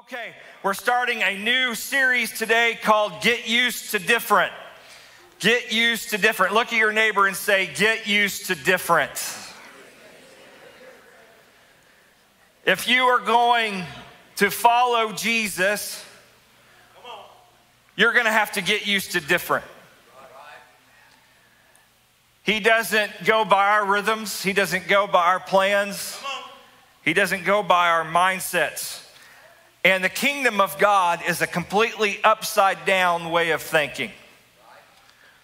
Okay, we're starting a new series today called Get Used to Different. Get used to different. Look at your neighbor and say, Get used to different. If you are going to follow Jesus, you're going to have to get used to different. He doesn't go by our rhythms, He doesn't go by our plans, He doesn't go by our mindsets. And the kingdom of God is a completely upside down way of thinking.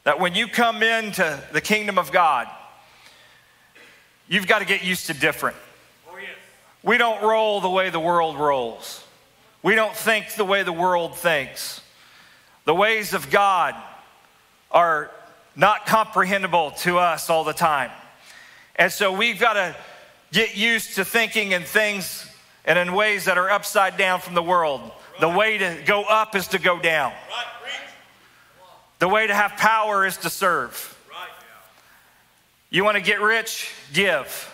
That when you come into the kingdom of God, you've got to get used to different. We don't roll the way the world rolls, we don't think the way the world thinks. The ways of God are not comprehensible to us all the time. And so we've got to get used to thinking in things and in ways that are upside down from the world. The way to go up is to go down. The way to have power is to serve. You want to get rich? Give.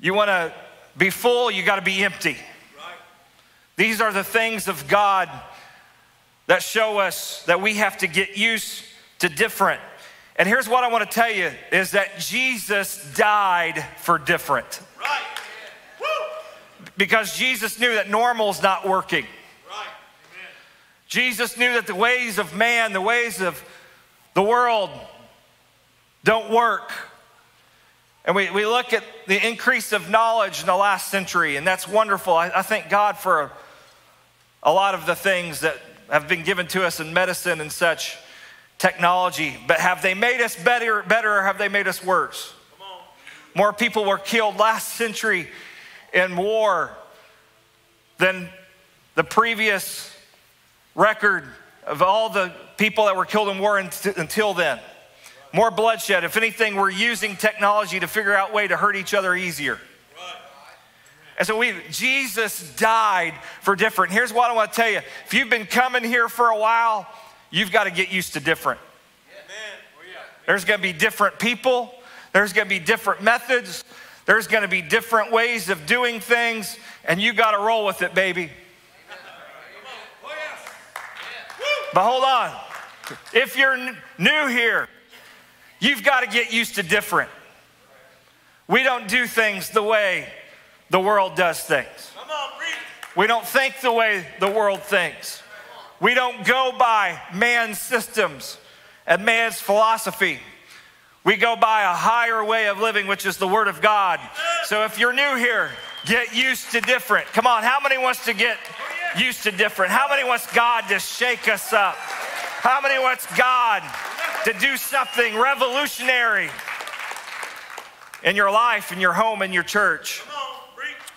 You want to be full? You got to be empty. These are the things of God that show us that we have to get used to different. And here's what I want to tell you is that Jesus died for different. Right. Because Jesus knew that normal is not working. Right. Jesus knew that the ways of man, the ways of the world don't work. And we, we look at the increase of knowledge in the last century, and that's wonderful. I, I thank God for a, a lot of the things that have been given to us in medicine and such technology. But have they made us better, better or have they made us worse? More people were killed last century in war than the previous record of all the people that were killed in war until then. More bloodshed. If anything, we're using technology to figure out a way to hurt each other easier. And so we, Jesus died for different. Here's what I want to tell you. If you've been coming here for a while, you've got to get used to different. Oh, There's going to be different people. There's going to be different methods. There's going to be different ways of doing things, and you got to roll with it, baby. But hold on. If you're new here, you've got to get used to different. We don't do things the way the world does things. We don't think the way the world thinks. We don't go by man's systems and man's philosophy. We go by a higher way of living, which is the Word of God. So if you're new here, get used to different. Come on, how many wants to get used to different? How many wants God to shake us up? How many wants God to do something revolutionary in your life, in your home, in your church?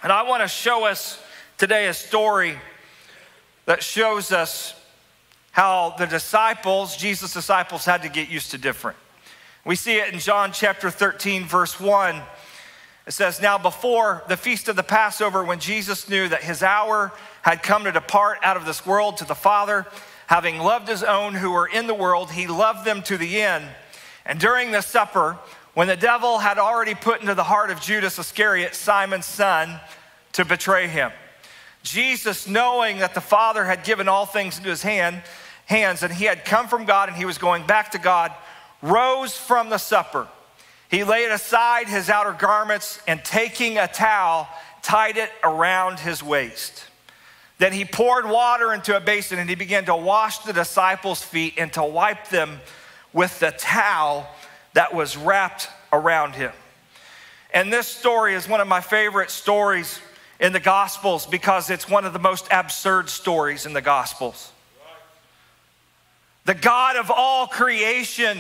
And I want to show us today a story that shows us how the disciples, Jesus' disciples, had to get used to different. We see it in John chapter 13, verse 1. It says, Now before the feast of the Passover, when Jesus knew that his hour had come to depart out of this world to the Father, having loved his own who were in the world, he loved them to the end. And during the supper, when the devil had already put into the heart of Judas Iscariot, Simon's son, to betray him, Jesus, knowing that the Father had given all things into his hand, hands, and he had come from God and he was going back to God, rose from the supper. He laid aside his outer garments and taking a towel, tied it around his waist. Then he poured water into a basin and he began to wash the disciples' feet and to wipe them with the towel that was wrapped around him. And this story is one of my favorite stories in the Gospels because it's one of the most absurd stories in the Gospels. The God of all creation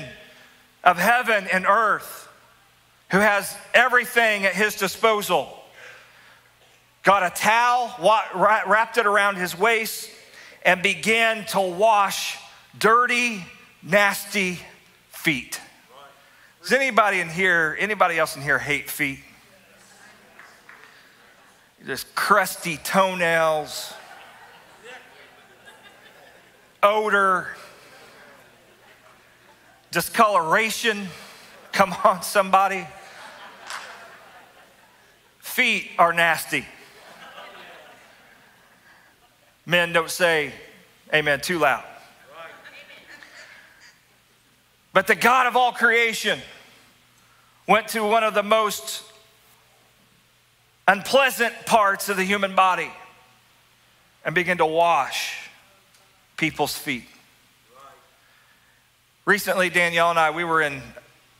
of heaven and earth who has everything at his disposal got a towel, wrapped it around his waist, and began to wash dirty, nasty feet. Does anybody in here, anybody else in here hate feet? Just crusty toenails, odor, discoloration. Come on, somebody. Feet are nasty. Men don't say amen too loud. But the God of all creation went to one of the most unpleasant parts of the human body and began to wash people's feet. Recently, Danielle and I, we were in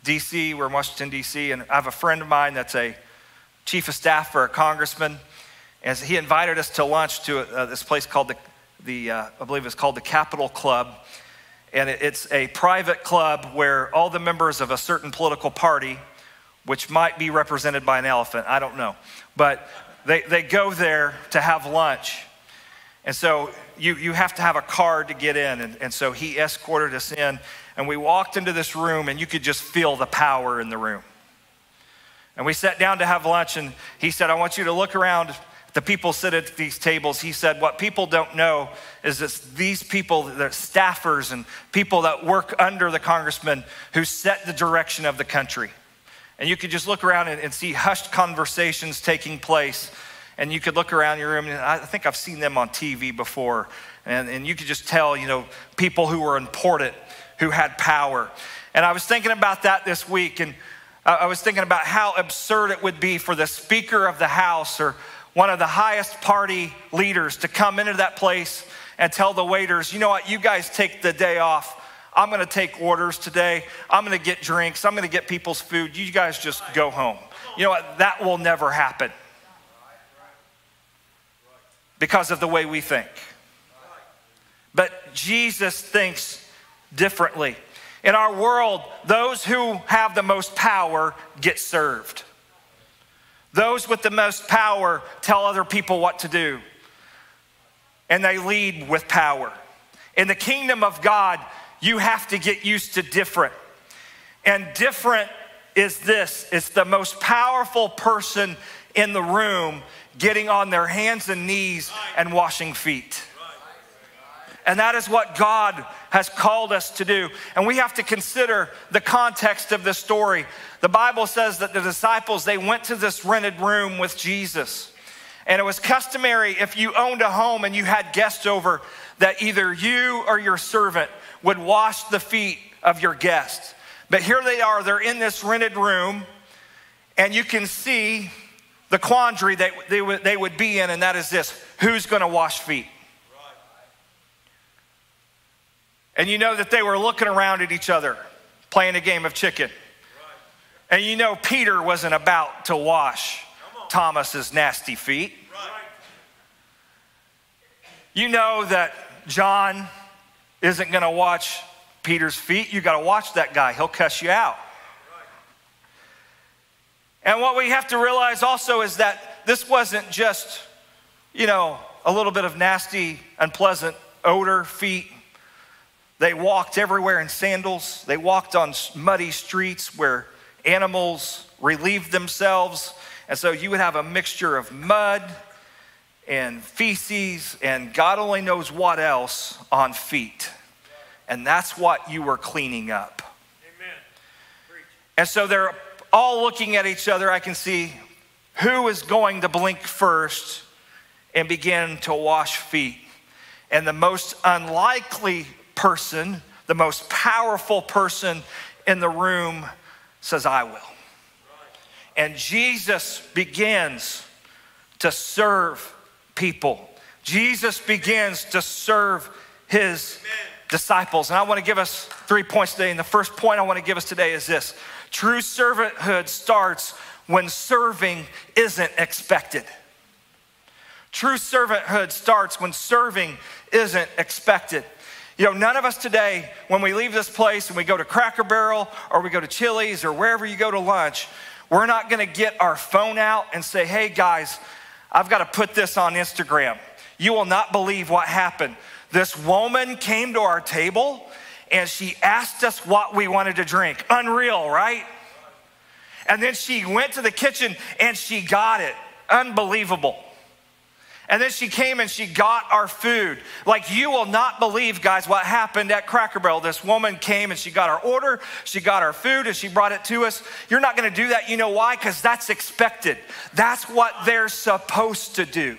DC, we're in Washington, DC, and I have a friend of mine that's a chief of staff for a congressman. And he invited us to lunch to uh, this place called the, the uh, I believe it's called the Capitol Club. And it's a private club where all the members of a certain political party, which might be represented by an elephant, I don't know, but they, they go there to have lunch. And so you, you have to have a card to get in. And, and so he escorted us in. And we walked into this room, and you could just feel the power in the room. And we sat down to have lunch, and he said, I want you to look around. The people sit at these tables. He said, What people don't know is that these people, the staffers and people that work under the congressman who set the direction of the country. And you could just look around and, and see hushed conversations taking place. And you could look around your room, and I think I've seen them on TV before. And, and you could just tell, you know, people who were important who had power. And I was thinking about that this week, and I was thinking about how absurd it would be for the Speaker of the House or one of the highest party leaders to come into that place and tell the waiters, you know what, you guys take the day off. I'm gonna take orders today. I'm gonna get drinks. I'm gonna get people's food. You guys just go home. You know what, that will never happen because of the way we think. But Jesus thinks differently. In our world, those who have the most power get served. Those with the most power tell other people what to do, and they lead with power. In the kingdom of God, you have to get used to different. And different is this it's the most powerful person in the room getting on their hands and knees and washing feet. And that is what God has called us to do. And we have to consider the context of the story. The Bible says that the disciples, they went to this rented room with Jesus. And it was customary if you owned a home and you had guests over that either you or your servant would wash the feet of your guests. But here they are, they're in this rented room, and you can see the quandary that they would, they would be in, and that is this who's gonna wash feet? And you know that they were looking around at each other, playing a game of chicken. And you know Peter wasn't about to wash Thomas's nasty feet. You know that John isn't going to watch Peter's feet. You got to watch that guy. He'll cuss you out. And what we have to realize also is that this wasn't just, you know, a little bit of nasty, unpleasant odor, feet. They walked everywhere in sandals. They walked on muddy streets where animals relieved themselves. And so you would have a mixture of mud and feces and God only knows what else on feet. And that's what you were cleaning up. Amen. And so they're all looking at each other. I can see who is going to blink first and begin to wash feet. And the most unlikely person, the most powerful person in the room says, I will. And Jesus begins to serve people. Jesus begins to serve his disciples. And I want to give us three points today. And the first point I want to give us today is this true servanthood starts when serving isn't expected. True servanthood starts when serving isn't expected. You know, none of us today, when we leave this place and we go to Cracker Barrel or we go to Chili's or wherever you go to lunch, we're not gonna get our phone out and say, hey guys, I've gotta put this on Instagram. You will not believe what happened. This woman came to our table and she asked us what we wanted to drink. Unreal, right? And then she went to the kitchen and she got it. Unbelievable. And then she came and she got our food. Like, you will not believe, guys, what happened at Cracker Barrel. This woman came and she got our order, she got our food, and she brought it to us. You're not gonna do that. You know why? Because that's expected. That's what they're supposed to do.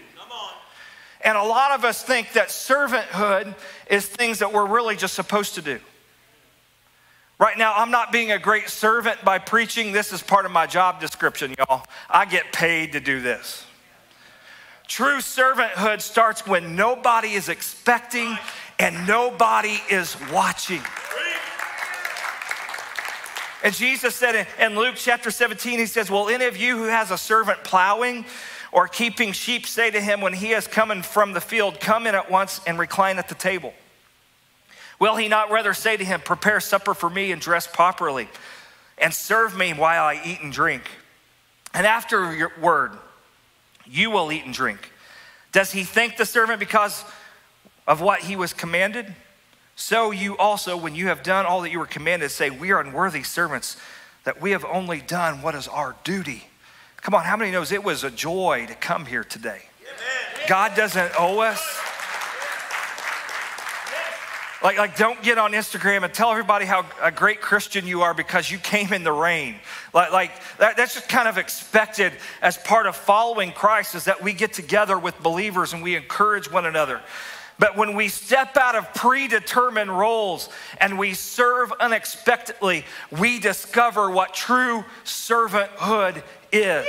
And a lot of us think that servanthood is things that we're really just supposed to do. Right now, I'm not being a great servant by preaching. This is part of my job description, y'all. I get paid to do this. True servanthood starts when nobody is expecting and nobody is watching. And Jesus said in Luke chapter 17, He says, Will any of you who has a servant plowing or keeping sheep say to him when he is coming from the field, Come in at once and recline at the table? Will he not rather say to him, Prepare supper for me and dress properly, and serve me while I eat and drink? And after your word, you will eat and drink. Does he thank the servant because of what he was commanded? So you also, when you have done all that you were commanded, say, We are unworthy servants, that we have only done what is our duty. Come on, how many knows it was a joy to come here today? God doesn't owe us. Like, like, don't get on Instagram and tell everybody how a great Christian you are because you came in the rain. Like, like that, that's just kind of expected as part of following Christ is that we get together with believers and we encourage one another. But when we step out of predetermined roles and we serve unexpectedly, we discover what true servanthood is.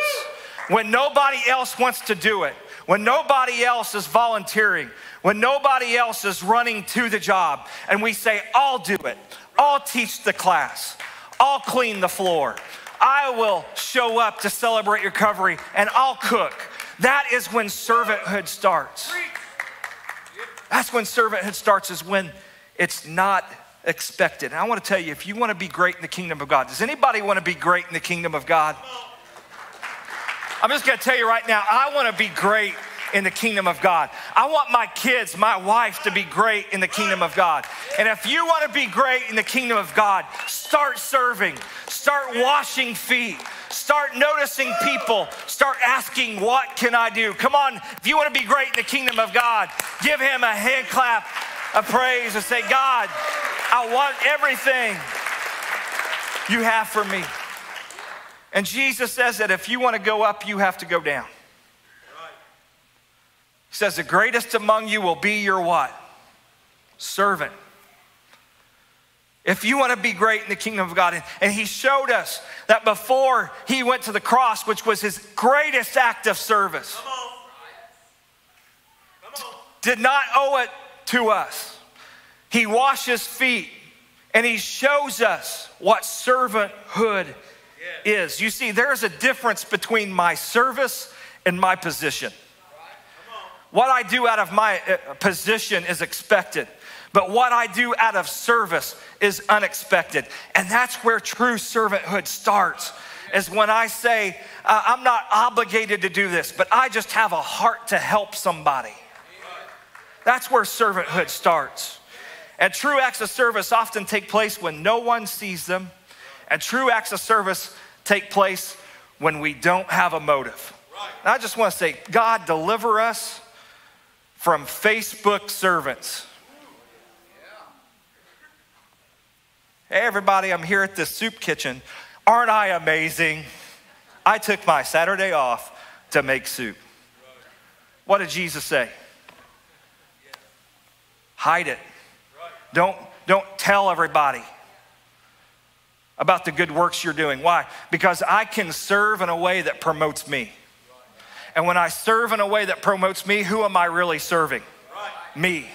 When nobody else wants to do it, when nobody else is volunteering, when nobody else is running to the job, and we say, I'll do it, I'll teach the class, I'll clean the floor, I will show up to celebrate recovery, and I'll cook. That is when servanthood starts. That's when servanthood starts, is when it's not expected. And I want to tell you, if you want to be great in the kingdom of God, does anybody want to be great in the kingdom of God? I'm just gonna tell you right now, I wanna be great in the kingdom of God. I want my kids, my wife to be great in the kingdom of God. And if you want to be great in the kingdom of God, start serving, start washing feet, start noticing people, start asking, What can I do? Come on, if you want to be great in the kingdom of God, give him a hand clap of praise and say, God, I want everything you have for me. And Jesus says that if you want to go up, you have to go down. He says, The greatest among you will be your what? Servant. If you want to be great in the kingdom of God, and he showed us that before he went to the cross, which was his greatest act of service, Come on. Come on. did not owe it to us. He washes feet and he shows us what servanthood is. You see, there's a difference between my service and my position. What I do out of my uh, position is expected, but what I do out of service is unexpected. And that's where true servanthood starts. Is when I say, uh, I'm not obligated to do this, but I just have a heart to help somebody. That's where servanthood starts. And true acts of service often take place when no one sees them. And true acts of service take place when we don't have a motive. And I just want to say, God, deliver us from Facebook servants. Hey, everybody, I'm here at the soup kitchen. Aren't I amazing? I took my Saturday off to make soup. What did Jesus say? Hide it. Don't, don't tell everybody about the good works you're doing. Why? Because I can serve in a way that promotes me. And when I serve in a way that promotes me, who am I really serving? Me.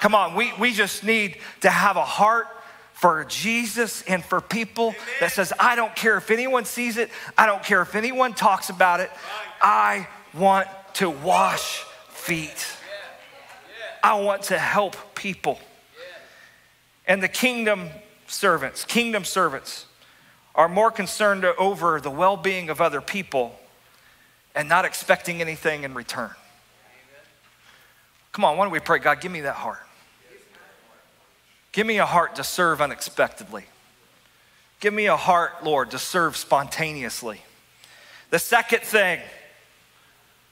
Come on, we, we just need to have a heart for Jesus and for people that says, I don't care if anyone sees it, I don't care if anyone talks about it. I want to wash feet. I want to help people. And the kingdom servants, kingdom servants, are more concerned over the well being of other people and not expecting anything in return. Come on, why don't we pray? God, give me that heart. Give me a heart to serve unexpectedly. Give me a heart, Lord, to serve spontaneously. The second thing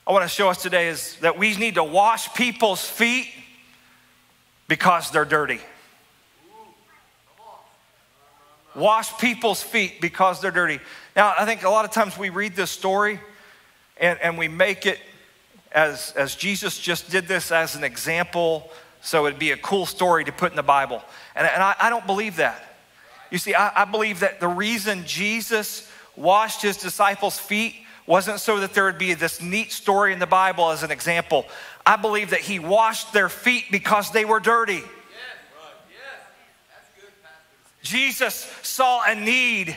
I want to show us today is that we need to wash people's feet because they're dirty wash people's feet because they're dirty. Now, I think a lot of times we read this story and, and we make it as, as Jesus just did this as an example, so it'd be a cool story to put in the Bible. And, and I, I don't believe that. You see, I, I believe that the reason Jesus washed his disciples' feet wasn't so that there would be this neat story in the Bible as an example. I believe that he washed their feet because they were dirty. Jesus saw a need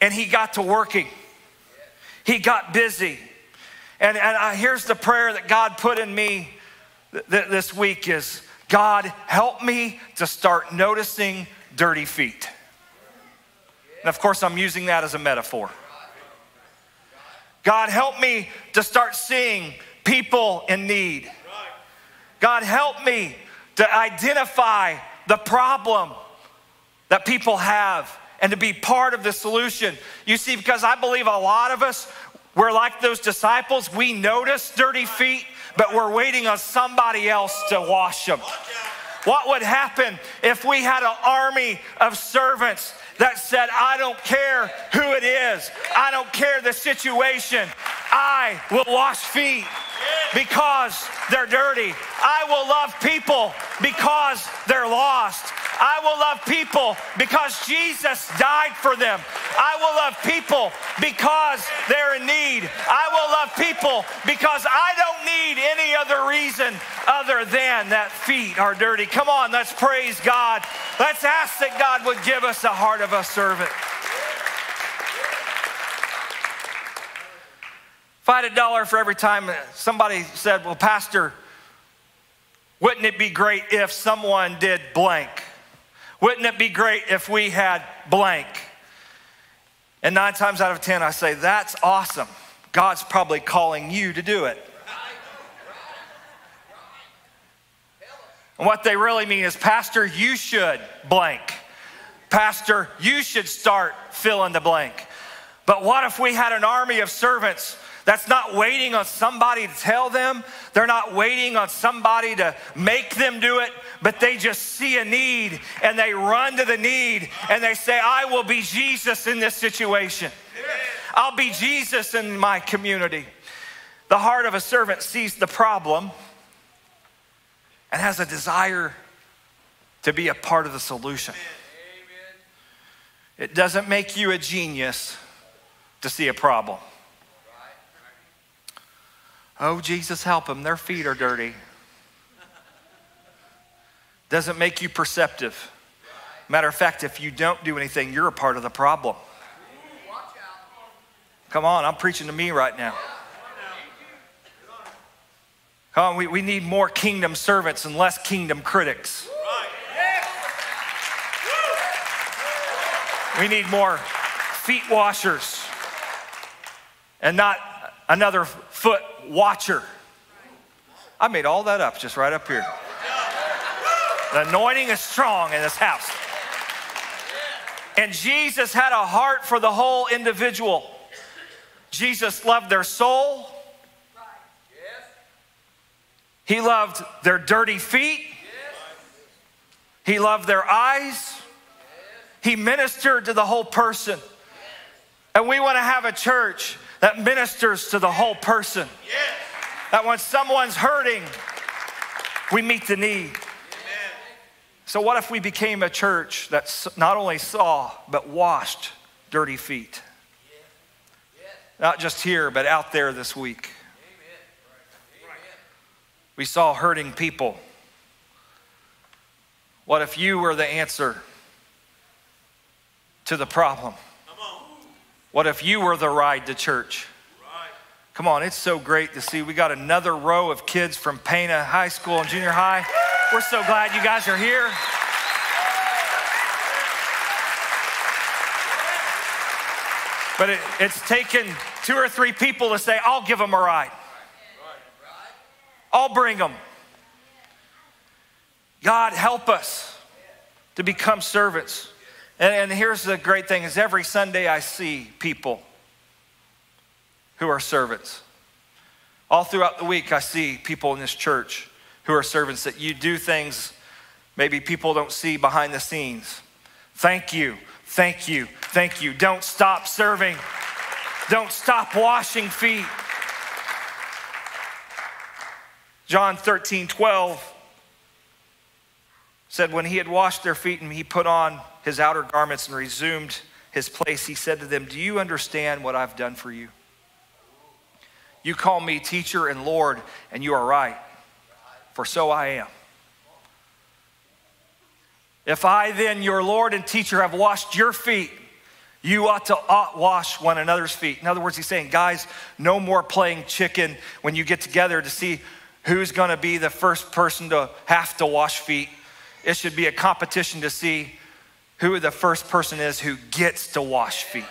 and he got to working. He got busy. And, and I, here's the prayer that God put in me th- th- this week is God, help me to start noticing dirty feet. And of course, I'm using that as a metaphor. God, help me to start seeing people in need. God, help me to identify the problem that people have and to be part of the solution. You see, because I believe a lot of us, we're like those disciples. We notice dirty feet, but we're waiting on somebody else to wash them. What would happen if we had an army of servants that said, I don't care who it is, I don't care the situation, I will wash feet because they're dirty. I will love people because they're lost. I will love people because Jesus died for them. I will love people because they're in need. I will love people because I don't need any other reason other than that feet are dirty. Come on, let's praise God. Let's ask that God would give us a heart of a servant. Had a dollar for every time somebody said, Well, Pastor, wouldn't it be great if someone did blank? Wouldn't it be great if we had blank? And nine times out of 10, I say, That's awesome. God's probably calling you to do it. And what they really mean is, Pastor, you should blank. Pastor, you should start fill in the blank. But what if we had an army of servants that's not waiting on somebody to tell them. They're not waiting on somebody to make them do it, but they just see a need and they run to the need and they say, I will be Jesus in this situation. I'll be Jesus in my community. The heart of a servant sees the problem and has a desire to be a part of the solution. It doesn't make you a genius to see a problem. Oh, Jesus, help them. Their feet are dirty. Doesn't make you perceptive. Matter of fact, if you don't do anything, you're a part of the problem. Come on, I'm preaching to me right now. Come on, we, we need more kingdom servants and less kingdom critics. We need more feet washers and not another foot watcher. I made all that up just right up here. The anointing is strong in this house. And Jesus had a heart for the whole individual. Jesus loved their soul. He loved their dirty feet. He loved their eyes. He ministered to the whole person. And we want to have a church that ministers to the whole person. That when someone's hurting, we meet the need. So, what if we became a church that not only saw, but washed dirty feet? Not just here, but out there this week. We saw hurting people. What if you were the answer to the problem? What if you were the ride to church? Come on, it's so great to see. We got another row of kids from Pana High School and junior high. We're so glad you guys are here. But it, it's taken two or three people to say, I'll give them a ride. I'll bring them. God, help us to become servants. And, and here's the great thing is every Sunday I see people who are servants. All throughout the week, I see people in this church who are servants that you do things maybe people don't see behind the scenes. Thank you, thank you, thank you. Don't stop serving, don't stop washing feet. John 13, 12 said, When he had washed their feet and he put on his outer garments and resumed his place, he said to them, Do you understand what I've done for you? You call me teacher and Lord, and you are right, for so I am. If I then, your Lord and teacher, have washed your feet, you ought to ought wash one another's feet. In other words, he's saying, guys, no more playing chicken when you get together to see who's going to be the first person to have to wash feet. It should be a competition to see who the first person is who gets to wash feet.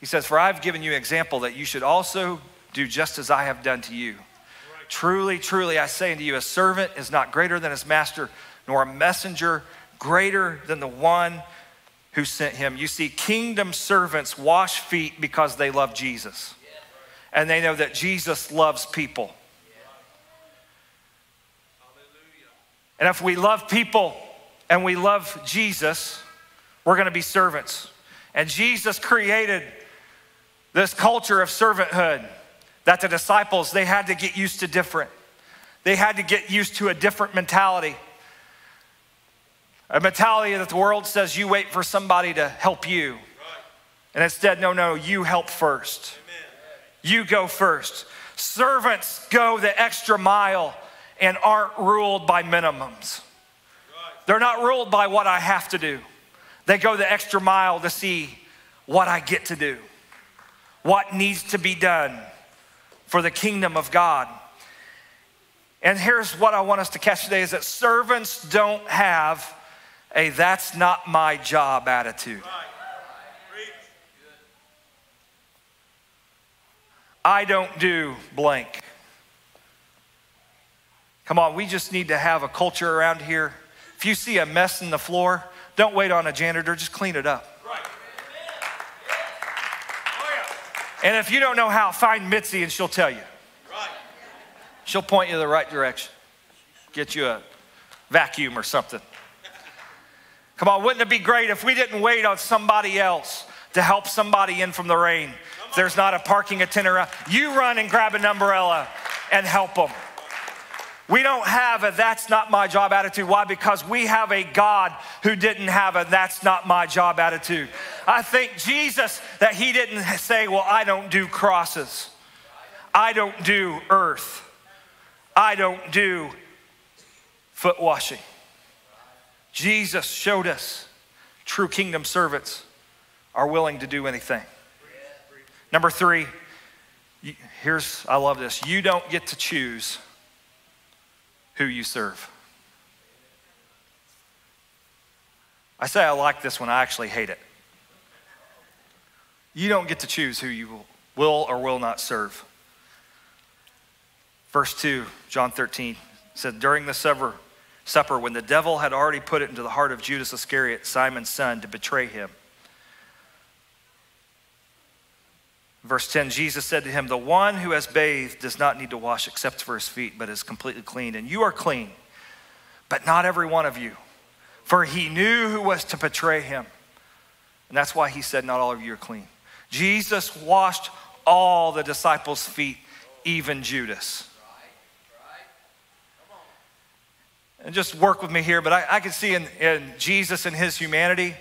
He says, For I've given you an example that you should also do just as I have done to you. Truly, truly, I say unto you, a servant is not greater than his master, nor a messenger greater than the one who sent him. You see, kingdom servants wash feet because they love Jesus. And they know that Jesus loves people. And if we love people and we love Jesus, we're going to be servants. And Jesus created this culture of servanthood that the disciples they had to get used to different. They had to get used to a different mentality. A mentality that the world says you wait for somebody to help you. And instead, no, no, you help first. You go first. Servants go the extra mile and aren't ruled by minimums. They're not ruled by what I have to do. They go the extra mile to see what I get to do, what needs to be done for the kingdom of God. And here's what I want us to catch today is that servants don't have a that's not my job attitude. I don't do blank. Come on, we just need to have a culture around here. If you see a mess in the floor, don't wait on a janitor, just clean it up. And if you don't know how, find Mitzi and she'll tell you. She'll point you the right direction, get you a vacuum or something. Come on, wouldn't it be great if we didn't wait on somebody else to help somebody in from the rain? If there's not a parking attendant around, you run and grab an umbrella and help them. We don't have a that's not my job attitude. Why? Because we have a God who didn't have a that's not my job attitude. I think Jesus, that he didn't say, well, I don't do crosses, I don't do earth, I don't do foot washing. Jesus showed us true kingdom servants are willing to do anything. Number three, here's, I love this. You don't get to choose who you serve. I say I like this one, I actually hate it. You don't get to choose who you will or will not serve. Verse 2, John 13 said, During the supper, supper, when the devil had already put it into the heart of Judas Iscariot, Simon's son, to betray him. Verse 10 Jesus said to him, The one who has bathed does not need to wash except for his feet, but is completely clean. And you are clean, but not every one of you. For he knew who was to betray him. And that's why he said, Not all of you are clean. Jesus washed all the disciples' feet, even Judas. And just work with me here, but I, I can see in, in Jesus and his humanity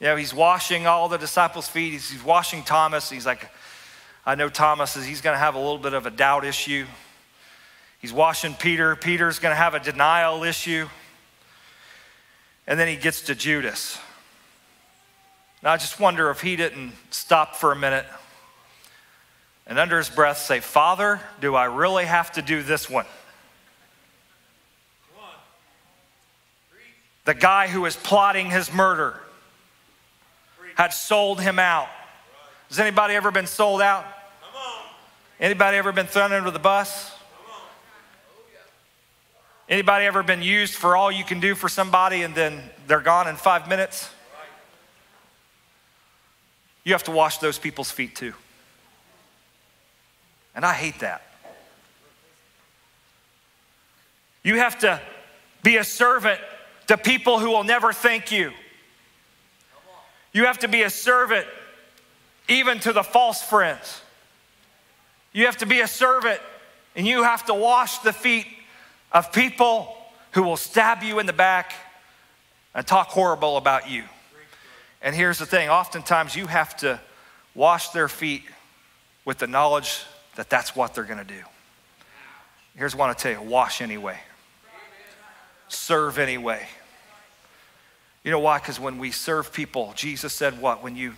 you know, he's washing all the disciples' feet. He's, he's washing Thomas. He's like, I know Thomas is he's going to have a little bit of a doubt issue. He's washing Peter. Peter's going to have a denial issue. And then he gets to Judas. Now I just wonder if he didn't stop for a minute and under his breath say, Father, do I really have to do this one? The guy who is plotting his murder had sold him out. Has anybody ever been sold out? Anybody ever been thrown under the bus? Anybody ever been used for all you can do for somebody and then they're gone in five minutes? You have to wash those people's feet too. And I hate that. You have to be a servant to people who will never thank you. You have to be a servant even to the false friends. You have to be a servant and you have to wash the feet of people who will stab you in the back and talk horrible about you. And here's the thing oftentimes you have to wash their feet with the knowledge that that's what they're going to do. Here's what I tell you wash anyway, serve anyway. You know why? Because when we serve people, Jesus said, What? When you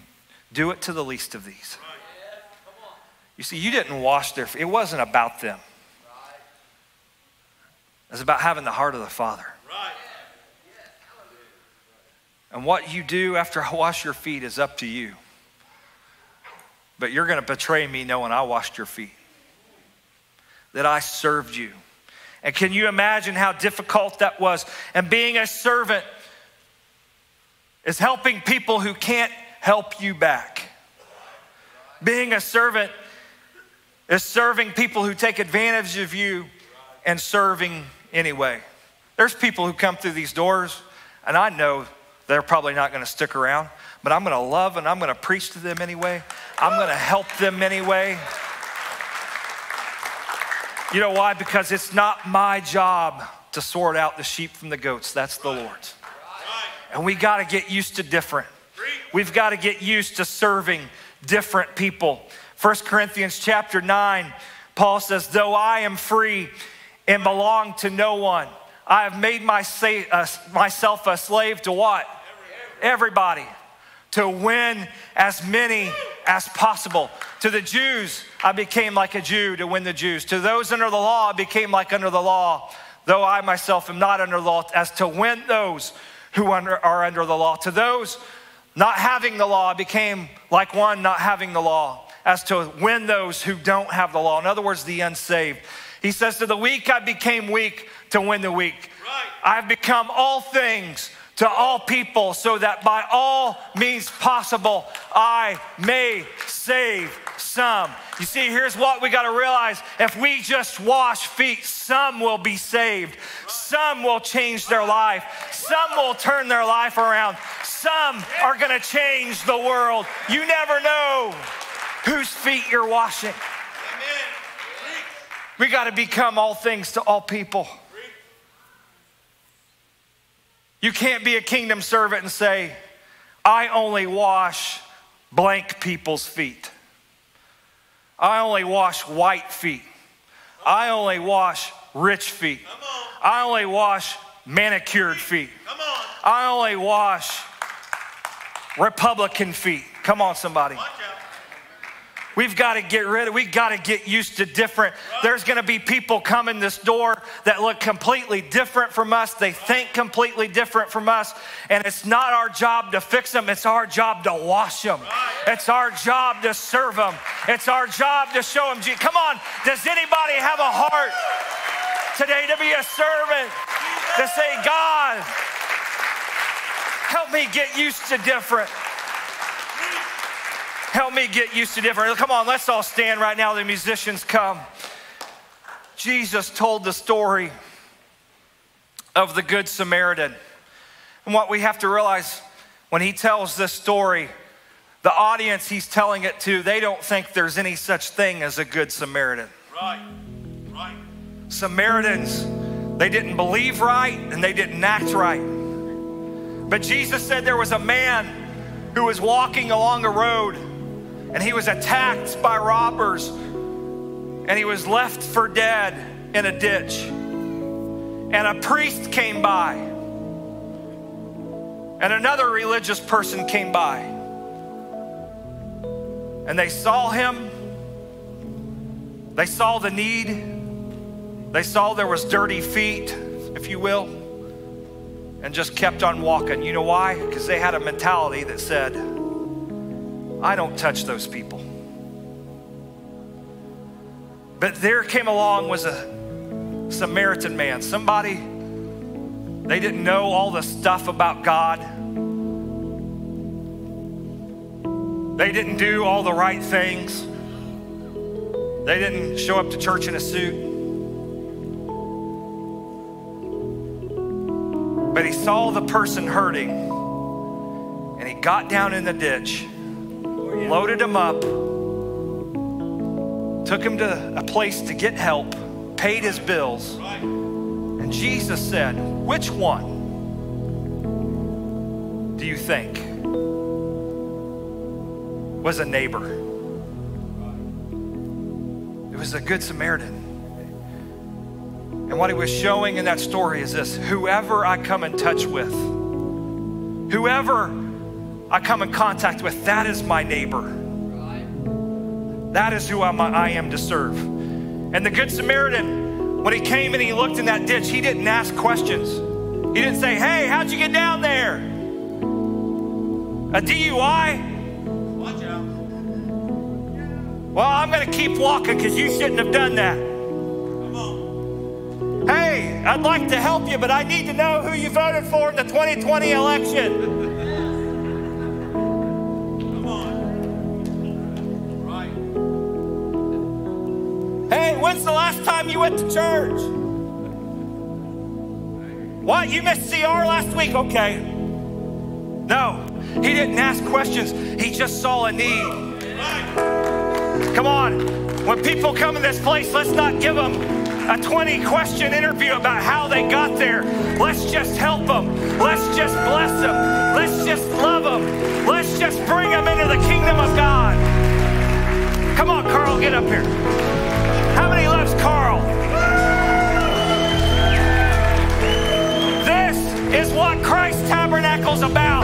do it to the least of these. You see, you didn't wash their feet, it wasn't about them. It was about having the heart of the Father. And what you do after I wash your feet is up to you. But you're going to betray me knowing I washed your feet, that I served you. And can you imagine how difficult that was? And being a servant is helping people who can't help you back. Being a servant is serving people who take advantage of you and serving anyway. There's people who come through these doors, and I know they're probably not going to stick around, but I'm going to love and I'm going to preach to them anyway. I'm going to help them anyway. You know why? Because it's not my job to sort out the sheep from the goats. That's the Lord's. And we got to get used to different. We've got to get used to serving different people. 1 Corinthians chapter 9, Paul says, Though I am free and belong to no one, I have made my uh, myself a slave to what? Everybody. To win as many as possible. To the Jews, I became like a Jew to win the Jews. To those under the law, I became like under the law, though I myself am not under law, as to win those who under, are under the law. To those not having the law, became like one not having the law, as to win those who don't have the law. In other words, the unsaved. He says, To the weak, I became weak to win the weak. Right. I've become all things to all people so that by all means possible I may save some. You see, here's what we got to realize if we just wash feet, some will be saved, some will change their life, some will turn their life around, some are going to change the world. You never know whose feet you're washing. We got to become all things to all people. You can't be a kingdom servant and say, I only wash blank people's feet. I only wash white feet. I only wash rich feet. I only wash manicured feet. I only wash Republican feet. Come on, somebody. We've got to get rid of, we've got to get used to different. There's going to be people coming this door that look completely different from us. They think completely different from us. And it's not our job to fix them, it's our job to wash them. It's our job to serve them. It's our job to show them. Come on, does anybody have a heart today to be a servant? To say, God, help me get used to different. Help me get used to different. Come on, let's all stand right now. The musicians come. Jesus told the story of the Good Samaritan. And what we have to realize when he tells this story, the audience he's telling it to, they don't think there's any such thing as a Good Samaritan. Right, right. Samaritans, they didn't believe right and they didn't act right. But Jesus said there was a man who was walking along a road and he was attacked by robbers and he was left for dead in a ditch. And a priest came by, and another religious person came by, and they saw him. They saw the need. They saw there was dirty feet, if you will, and just kept on walking. You know why? Because they had a mentality that said, I don't touch those people. But there came along was a Samaritan man, somebody they didn't know all the stuff about God. They didn't do all the right things. They didn't show up to church in a suit. But he saw the person hurting and he got down in the ditch loaded him up, took him to a place to get help, paid his bills. And Jesus said, Which one do you think was a neighbor? It was a good Samaritan. And what he was showing in that story is this whoever I come in touch with, whoever I come in contact with, that is my neighbor. That is who I'm, I am to serve. And the Good Samaritan, when he came and he looked in that ditch, he didn't ask questions. He didn't say, Hey, how'd you get down there? A DUI? Watch out. Well, I'm going to keep walking because you shouldn't have done that. Come on. Hey, I'd like to help you, but I need to know who you voted for in the 2020 election. When's the last time you went to church? What? You missed CR last week? Okay. No, he didn't ask questions. He just saw a need. Come on. When people come in this place, let's not give them a 20 question interview about how they got there. Let's just help them. Let's just bless them. Let's just love them. Let's just bring them into the kingdom of God. Come on, Carl, get up here. was about.